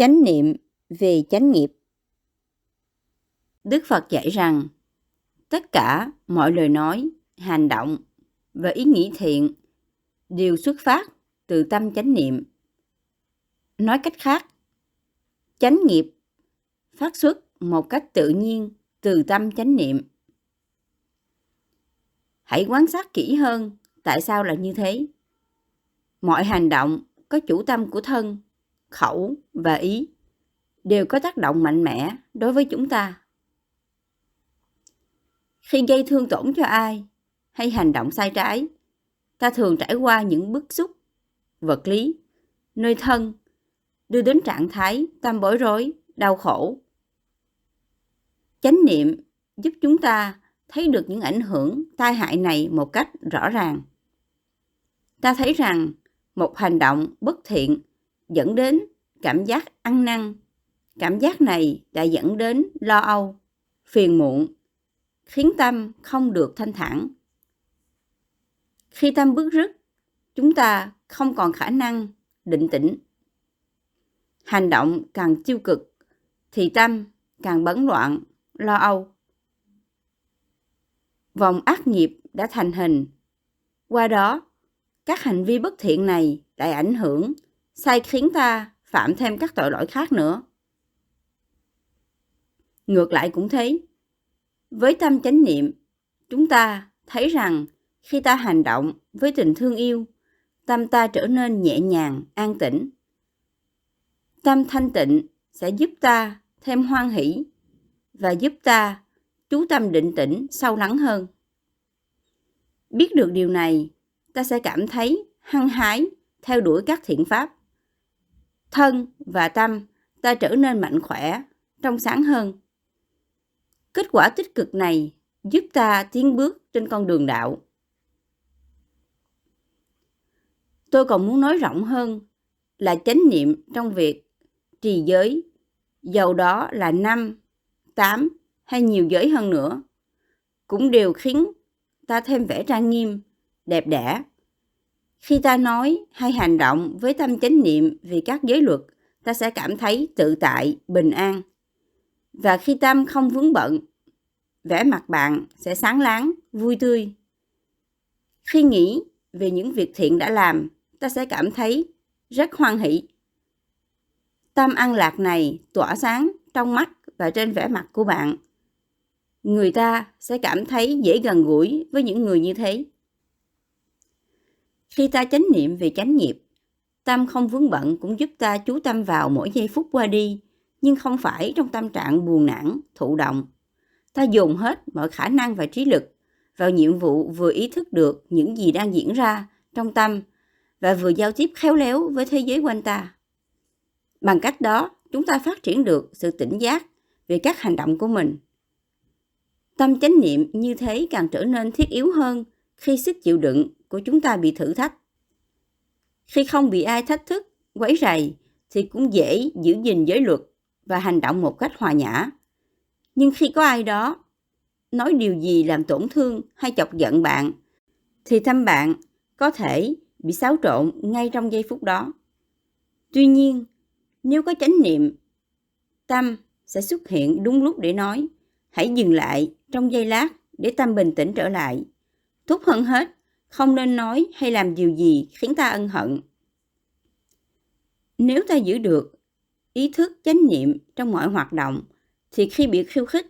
chánh niệm về chánh nghiệp. Đức phật dạy rằng, tất cả mọi lời nói, hành động và ý nghĩ thiện đều xuất phát từ tâm chánh niệm. Nói cách khác, chánh nghiệp phát xuất một cách tự nhiên từ tâm chánh niệm. Hãy quan sát kỹ hơn tại sao là như thế. Mọi hành động có chủ tâm của thân khẩu và ý đều có tác động mạnh mẽ đối với chúng ta. Khi gây thương tổn cho ai hay hành động sai trái, ta thường trải qua những bức xúc, vật lý, nơi thân, đưa đến trạng thái tâm bối rối, đau khổ. Chánh niệm giúp chúng ta thấy được những ảnh hưởng tai hại này một cách rõ ràng. Ta thấy rằng một hành động bất thiện dẫn đến cảm giác ăn năn. Cảm giác này đã dẫn đến lo âu, phiền muộn, khiến tâm không được thanh thản. Khi tâm bức rứt, chúng ta không còn khả năng định tĩnh. Hành động càng tiêu cực, thì tâm càng bấn loạn, lo âu. Vòng ác nghiệp đã thành hình. Qua đó, các hành vi bất thiện này lại ảnh hưởng sai khiến ta phạm thêm các tội lỗi khác nữa. Ngược lại cũng thế. Với tâm chánh niệm, chúng ta thấy rằng khi ta hành động với tình thương yêu, tâm ta trở nên nhẹ nhàng, an tĩnh. Tâm thanh tịnh sẽ giúp ta thêm hoan hỷ và giúp ta chú tâm định tĩnh sâu lắng hơn. Biết được điều này, ta sẽ cảm thấy hăng hái theo đuổi các thiện pháp thân và tâm, ta trở nên mạnh khỏe, trong sáng hơn. Kết quả tích cực này giúp ta tiến bước trên con đường đạo. Tôi còn muốn nói rộng hơn là chánh niệm trong việc trì giới dầu đó là năm, tám hay nhiều giới hơn nữa, cũng đều khiến ta thêm vẻ trang nghiêm, đẹp đẽ khi ta nói hay hành động với tâm chánh niệm vì các giới luật, ta sẽ cảm thấy tự tại, bình an. Và khi tâm không vướng bận, vẻ mặt bạn sẽ sáng láng, vui tươi. Khi nghĩ về những việc thiện đã làm, ta sẽ cảm thấy rất hoan hỷ. Tâm an lạc này tỏa sáng trong mắt và trên vẻ mặt của bạn. Người ta sẽ cảm thấy dễ gần gũi với những người như thế khi ta chánh niệm về chánh nghiệp tâm không vướng bận cũng giúp ta chú tâm vào mỗi giây phút qua đi nhưng không phải trong tâm trạng buồn nản thụ động ta dồn hết mọi khả năng và trí lực vào nhiệm vụ vừa ý thức được những gì đang diễn ra trong tâm và vừa giao tiếp khéo léo với thế giới quanh ta. Bằng cách đó, chúng ta phát triển được sự tỉnh giác về các hành động của mình. Tâm chánh niệm như thế càng trở nên thiết yếu hơn khi sức chịu đựng của chúng ta bị thử thách. Khi không bị ai thách thức, quấy rầy thì cũng dễ giữ gìn giới luật và hành động một cách hòa nhã. Nhưng khi có ai đó nói điều gì làm tổn thương hay chọc giận bạn thì tâm bạn có thể bị xáo trộn ngay trong giây phút đó. Tuy nhiên, nếu có chánh niệm, tâm sẽ xuất hiện đúng lúc để nói, hãy dừng lại trong giây lát để tâm bình tĩnh trở lại. Tốt hơn hết, không nên nói hay làm điều gì khiến ta ân hận. Nếu ta giữ được ý thức chánh niệm trong mọi hoạt động, thì khi bị khiêu khích,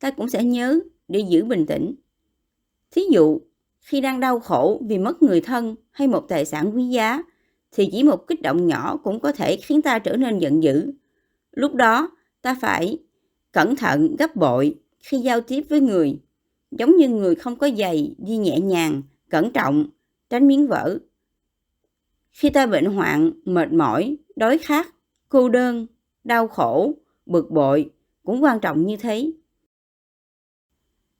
ta cũng sẽ nhớ để giữ bình tĩnh. Thí dụ, khi đang đau khổ vì mất người thân hay một tài sản quý giá, thì chỉ một kích động nhỏ cũng có thể khiến ta trở nên giận dữ. Lúc đó, ta phải cẩn thận gấp bội khi giao tiếp với người, giống như người không có giày đi nhẹ nhàng, cẩn trọng, tránh miếng vỡ. Khi ta bệnh hoạn, mệt mỏi, đói khát, cô đơn, đau khổ, bực bội cũng quan trọng như thế.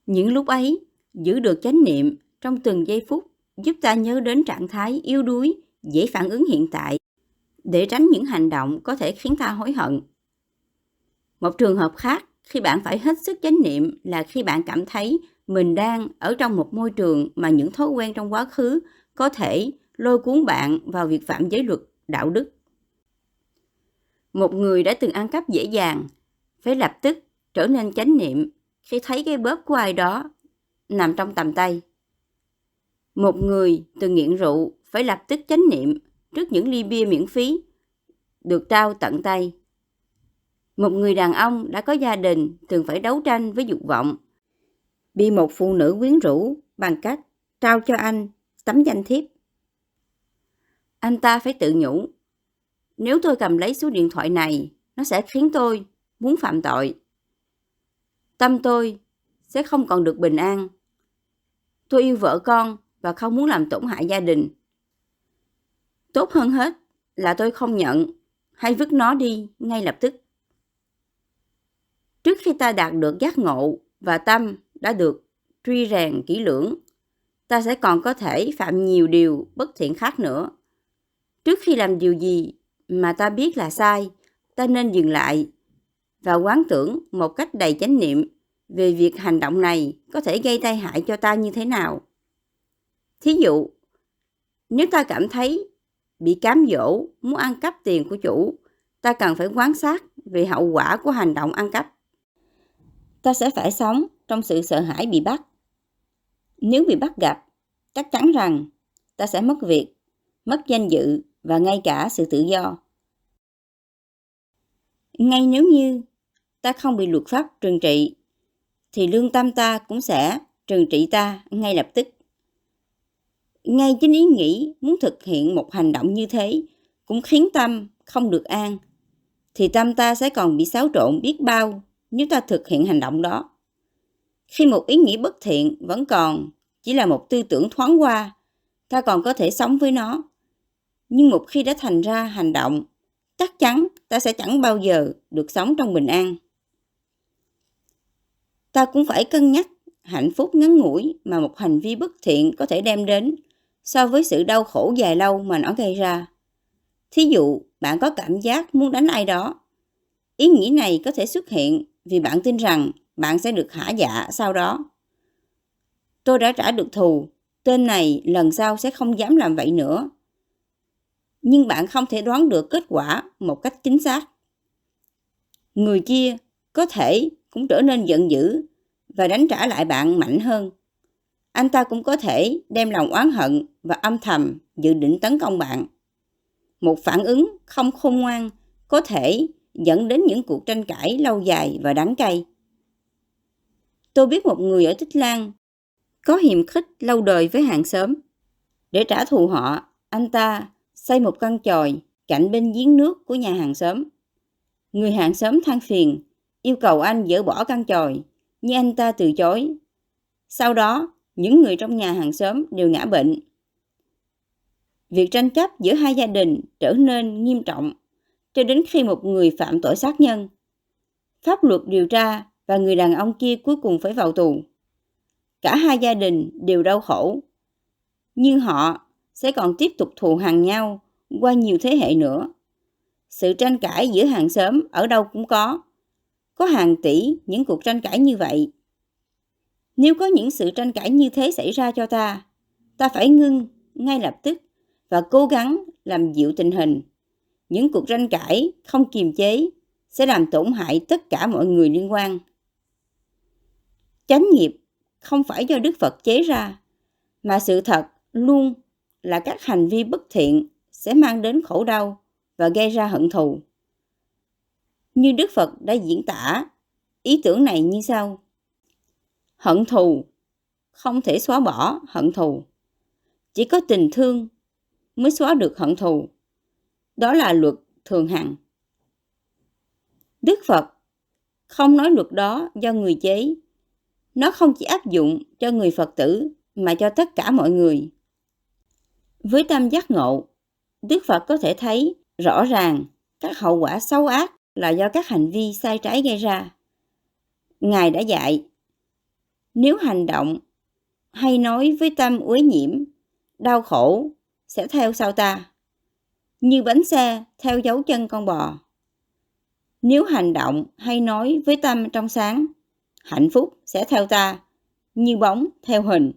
Những lúc ấy, giữ được chánh niệm trong từng giây phút giúp ta nhớ đến trạng thái yếu đuối, dễ phản ứng hiện tại để tránh những hành động có thể khiến ta hối hận. Một trường hợp khác khi bạn phải hết sức chánh niệm là khi bạn cảm thấy mình đang ở trong một môi trường mà những thói quen trong quá khứ có thể lôi cuốn bạn vào việc phạm giới luật đạo đức. Một người đã từng ăn cắp dễ dàng, phải lập tức trở nên chánh niệm khi thấy cái bóp của ai đó nằm trong tầm tay. Một người từng nghiện rượu phải lập tức chánh niệm trước những ly bia miễn phí được trao tận tay. Một người đàn ông đã có gia đình thường phải đấu tranh với dục vọng. Bị một phụ nữ quyến rũ bằng cách trao cho anh tấm danh thiếp. Anh ta phải tự nhủ. Nếu tôi cầm lấy số điện thoại này, nó sẽ khiến tôi muốn phạm tội. Tâm tôi sẽ không còn được bình an. Tôi yêu vợ con và không muốn làm tổn hại gia đình. Tốt hơn hết là tôi không nhận hay vứt nó đi ngay lập tức. Trước khi ta đạt được giác ngộ và tâm đã được truy rèn kỹ lưỡng, ta sẽ còn có thể phạm nhiều điều bất thiện khác nữa. Trước khi làm điều gì mà ta biết là sai, ta nên dừng lại và quán tưởng một cách đầy chánh niệm về việc hành động này có thể gây tai hại cho ta như thế nào. Thí dụ, nếu ta cảm thấy bị cám dỗ muốn ăn cắp tiền của chủ, ta cần phải quan sát về hậu quả của hành động ăn cắp. Ta sẽ phải sống trong sự sợ hãi bị bắt. Nếu bị bắt gặp, chắc chắn rằng ta sẽ mất việc, mất danh dự và ngay cả sự tự do. Ngay nếu như ta không bị luật pháp trừng trị, thì lương tâm ta cũng sẽ trừng trị ta ngay lập tức. Ngay chính ý nghĩ muốn thực hiện một hành động như thế cũng khiến tâm không được an, thì tâm ta sẽ còn bị xáo trộn biết bao nếu ta thực hiện hành động đó. Khi một ý nghĩ bất thiện vẫn còn chỉ là một tư tưởng thoáng qua, ta còn có thể sống với nó. Nhưng một khi đã thành ra hành động, chắc chắn ta sẽ chẳng bao giờ được sống trong bình an. Ta cũng phải cân nhắc hạnh phúc ngắn ngủi mà một hành vi bất thiện có thể đem đến so với sự đau khổ dài lâu mà nó gây ra. Thí dụ, bạn có cảm giác muốn đánh ai đó. Ý nghĩ này có thể xuất hiện vì bạn tin rằng bạn sẽ được hả dạ sau đó. Tôi đã trả được thù, tên này lần sau sẽ không dám làm vậy nữa. Nhưng bạn không thể đoán được kết quả một cách chính xác. Người kia có thể cũng trở nên giận dữ và đánh trả lại bạn mạnh hơn anh ta cũng có thể đem lòng oán hận và âm thầm dự định tấn công bạn. Một phản ứng không khôn ngoan có thể dẫn đến những cuộc tranh cãi lâu dài và đắng cay. Tôi biết một người ở Tích Lan có hiềm khích lâu đời với hàng xóm. Để trả thù họ, anh ta xây một căn chòi cạnh bên giếng nước của nhà hàng xóm. Người hàng xóm than phiền, yêu cầu anh dỡ bỏ căn chòi, nhưng anh ta từ chối. Sau đó, những người trong nhà hàng xóm đều ngã bệnh. Việc tranh chấp giữa hai gia đình trở nên nghiêm trọng cho đến khi một người phạm tội sát nhân. Pháp luật điều tra và người đàn ông kia cuối cùng phải vào tù. Cả hai gia đình đều đau khổ, nhưng họ sẽ còn tiếp tục thù hằn nhau qua nhiều thế hệ nữa. Sự tranh cãi giữa hàng xóm ở đâu cũng có. Có hàng tỷ những cuộc tranh cãi như vậy nếu có những sự tranh cãi như thế xảy ra cho ta, ta phải ngưng ngay lập tức và cố gắng làm dịu tình hình. Những cuộc tranh cãi không kiềm chế sẽ làm tổn hại tất cả mọi người liên quan. Chánh nghiệp không phải do Đức Phật chế ra, mà sự thật luôn là các hành vi bất thiện sẽ mang đến khổ đau và gây ra hận thù. Như Đức Phật đã diễn tả ý tưởng này như sau hận thù không thể xóa bỏ hận thù chỉ có tình thương mới xóa được hận thù đó là luật thường hằng. Đức phật không nói luật đó do người chế. Nó không chỉ áp dụng cho người phật tử mà cho tất cả mọi người. Với tâm giác ngộ đức phật có thể thấy rõ ràng các hậu quả xấu ác là do các hành vi sai trái gây ra. Ngài đã dạy nếu hành động hay nói với tâm uế nhiễm, đau khổ sẽ theo sau ta, như bánh xe theo dấu chân con bò. Nếu hành động hay nói với tâm trong sáng, hạnh phúc sẽ theo ta, như bóng theo hình.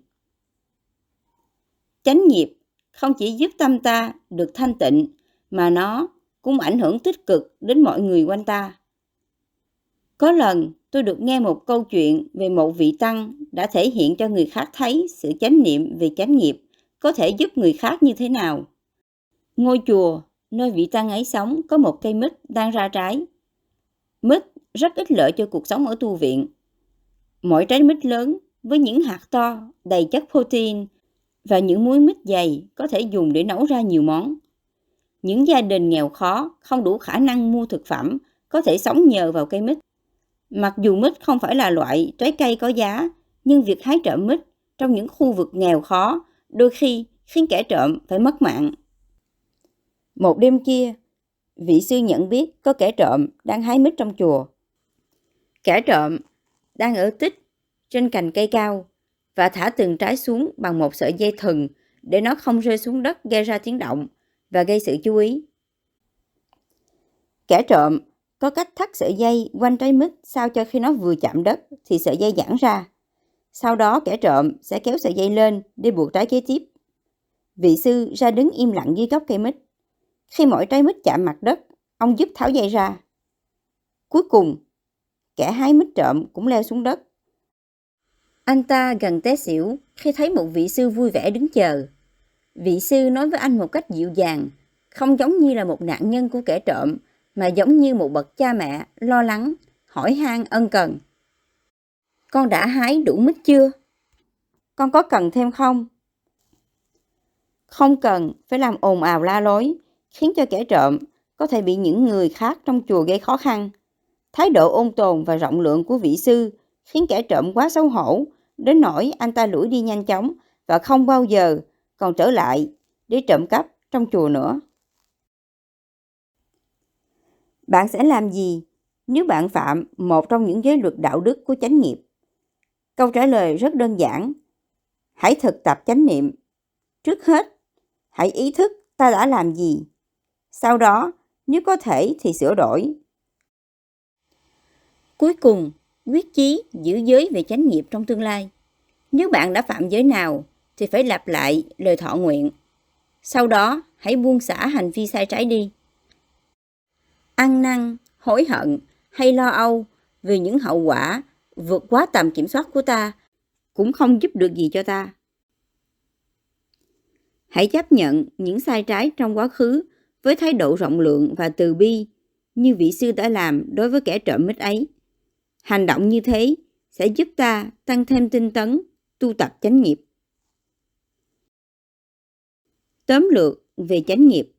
Chánh nghiệp không chỉ giúp tâm ta được thanh tịnh, mà nó cũng ảnh hưởng tích cực đến mọi người quanh ta. Có lần tôi được nghe một câu chuyện về một vị tăng đã thể hiện cho người khác thấy sự chánh niệm về chánh nghiệp có thể giúp người khác như thế nào. Ngôi chùa nơi vị tăng ấy sống có một cây mít đang ra trái. Mít rất ít lợi cho cuộc sống ở tu viện. Mỗi trái mít lớn với những hạt to đầy chất protein và những muối mít dày có thể dùng để nấu ra nhiều món. Những gia đình nghèo khó không đủ khả năng mua thực phẩm có thể sống nhờ vào cây mít. Mặc dù mít không phải là loại trái cây có giá, nhưng việc hái trộm mít trong những khu vực nghèo khó đôi khi khiến kẻ trộm phải mất mạng. Một đêm kia, vị sư nhận biết có kẻ trộm đang hái mít trong chùa. Kẻ trộm đang ở tích trên cành cây cao và thả từng trái xuống bằng một sợi dây thừng để nó không rơi xuống đất gây ra tiếng động và gây sự chú ý. Kẻ trộm có cách thắt sợi dây quanh trái mít sao cho khi nó vừa chạm đất thì sợi dây giãn ra. Sau đó kẻ trộm sẽ kéo sợi dây lên để buộc trái kế tiếp. Vị sư ra đứng im lặng dưới gốc cây mít. Khi mỗi trái mít chạm mặt đất, ông giúp tháo dây ra. Cuối cùng, kẻ hái mít trộm cũng leo xuống đất. Anh ta gần té xỉu khi thấy một vị sư vui vẻ đứng chờ. Vị sư nói với anh một cách dịu dàng, không giống như là một nạn nhân của kẻ trộm, mà giống như một bậc cha mẹ lo lắng, hỏi han ân cần. Con đã hái đủ mít chưa? Con có cần thêm không? Không cần phải làm ồn ào la lối, khiến cho kẻ trộm có thể bị những người khác trong chùa gây khó khăn. Thái độ ôn tồn và rộng lượng của vị sư khiến kẻ trộm quá xấu hổ, đến nỗi anh ta lủi đi nhanh chóng và không bao giờ còn trở lại để trộm cắp trong chùa nữa. Bạn sẽ làm gì nếu bạn phạm một trong những giới luật đạo đức của chánh nghiệp? Câu trả lời rất đơn giản. Hãy thực tập chánh niệm. Trước hết, hãy ý thức ta đã làm gì. Sau đó, nếu có thể thì sửa đổi. Cuối cùng, quyết chí giữ giới về chánh nghiệp trong tương lai. Nếu bạn đã phạm giới nào thì phải lặp lại lời thọ nguyện. Sau đó, hãy buông xả hành vi sai trái đi. Ăn năn, hối hận hay lo âu vì những hậu quả vượt quá tầm kiểm soát của ta cũng không giúp được gì cho ta. Hãy chấp nhận những sai trái trong quá khứ với thái độ rộng lượng và từ bi như vị sư đã làm đối với kẻ trộm mít ấy. Hành động như thế sẽ giúp ta tăng thêm tinh tấn, tu tập chánh nghiệp. Tóm lược về chánh nghiệp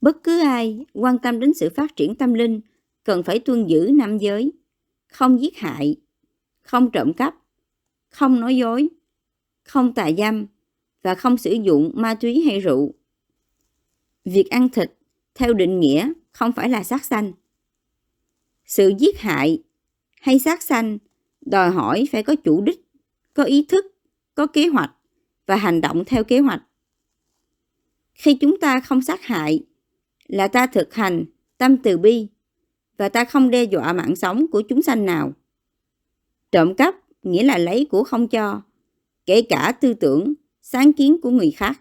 Bất cứ ai quan tâm đến sự phát triển tâm linh cần phải tuân giữ năm giới, không giết hại, không trộm cắp, không nói dối, không tà dâm và không sử dụng ma túy hay rượu. Việc ăn thịt theo định nghĩa không phải là sát sanh. Sự giết hại hay sát sanh đòi hỏi phải có chủ đích, có ý thức, có kế hoạch và hành động theo kế hoạch. Khi chúng ta không sát hại là ta thực hành tâm từ bi và ta không đe dọa mạng sống của chúng sanh nào. Trộm cắp nghĩa là lấy của không cho, kể cả tư tưởng, sáng kiến của người khác.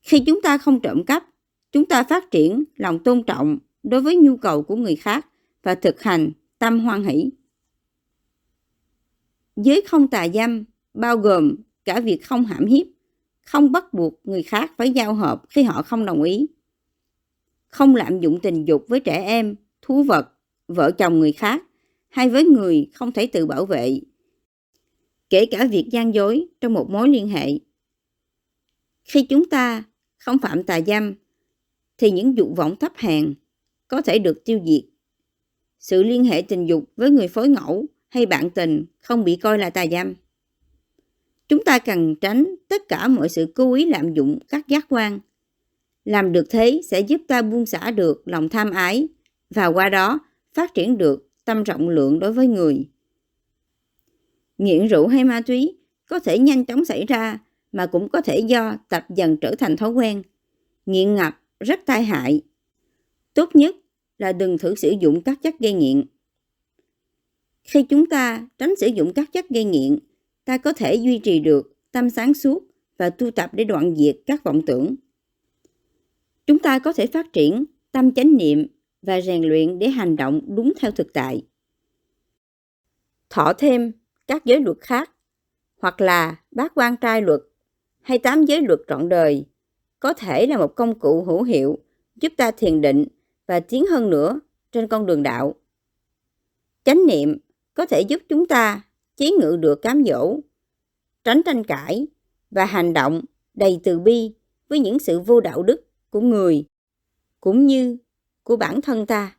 Khi chúng ta không trộm cắp, chúng ta phát triển lòng tôn trọng đối với nhu cầu của người khác và thực hành tâm hoan hỷ. Giới không tà dâm bao gồm cả việc không hãm hiếp, không bắt buộc người khác phải giao hợp khi họ không đồng ý, không lạm dụng tình dục với trẻ em, thú vật, vợ chồng người khác hay với người không thể tự bảo vệ, kể cả việc gian dối trong một mối liên hệ. Khi chúng ta không phạm tà dâm, thì những dục vọng thấp hèn có thể được tiêu diệt. Sự liên hệ tình dục với người phối ngẫu hay bạn tình không bị coi là tà dâm. Chúng ta cần tránh tất cả mọi sự cố ý lạm dụng các giác quan làm được thế sẽ giúp ta buông xả được lòng tham ái và qua đó phát triển được tâm rộng lượng đối với người. Nghiện rượu hay ma túy có thể nhanh chóng xảy ra mà cũng có thể do tập dần trở thành thói quen. Nghiện ngập rất tai hại. Tốt nhất là đừng thử sử dụng các chất gây nghiện. Khi chúng ta tránh sử dụng các chất gây nghiện, ta có thể duy trì được tâm sáng suốt và tu tập để đoạn diệt các vọng tưởng. Chúng ta có thể phát triển tâm chánh niệm và rèn luyện để hành động đúng theo thực tại. Thọ thêm các giới luật khác hoặc là bát quan trai luật hay tám giới luật trọn đời có thể là một công cụ hữu hiệu giúp ta thiền định và tiến hơn nữa trên con đường đạo. Chánh niệm có thể giúp chúng ta chế ngự được cám dỗ, tránh tranh cãi và hành động đầy từ bi với những sự vô đạo đức của người cũng như của bản thân ta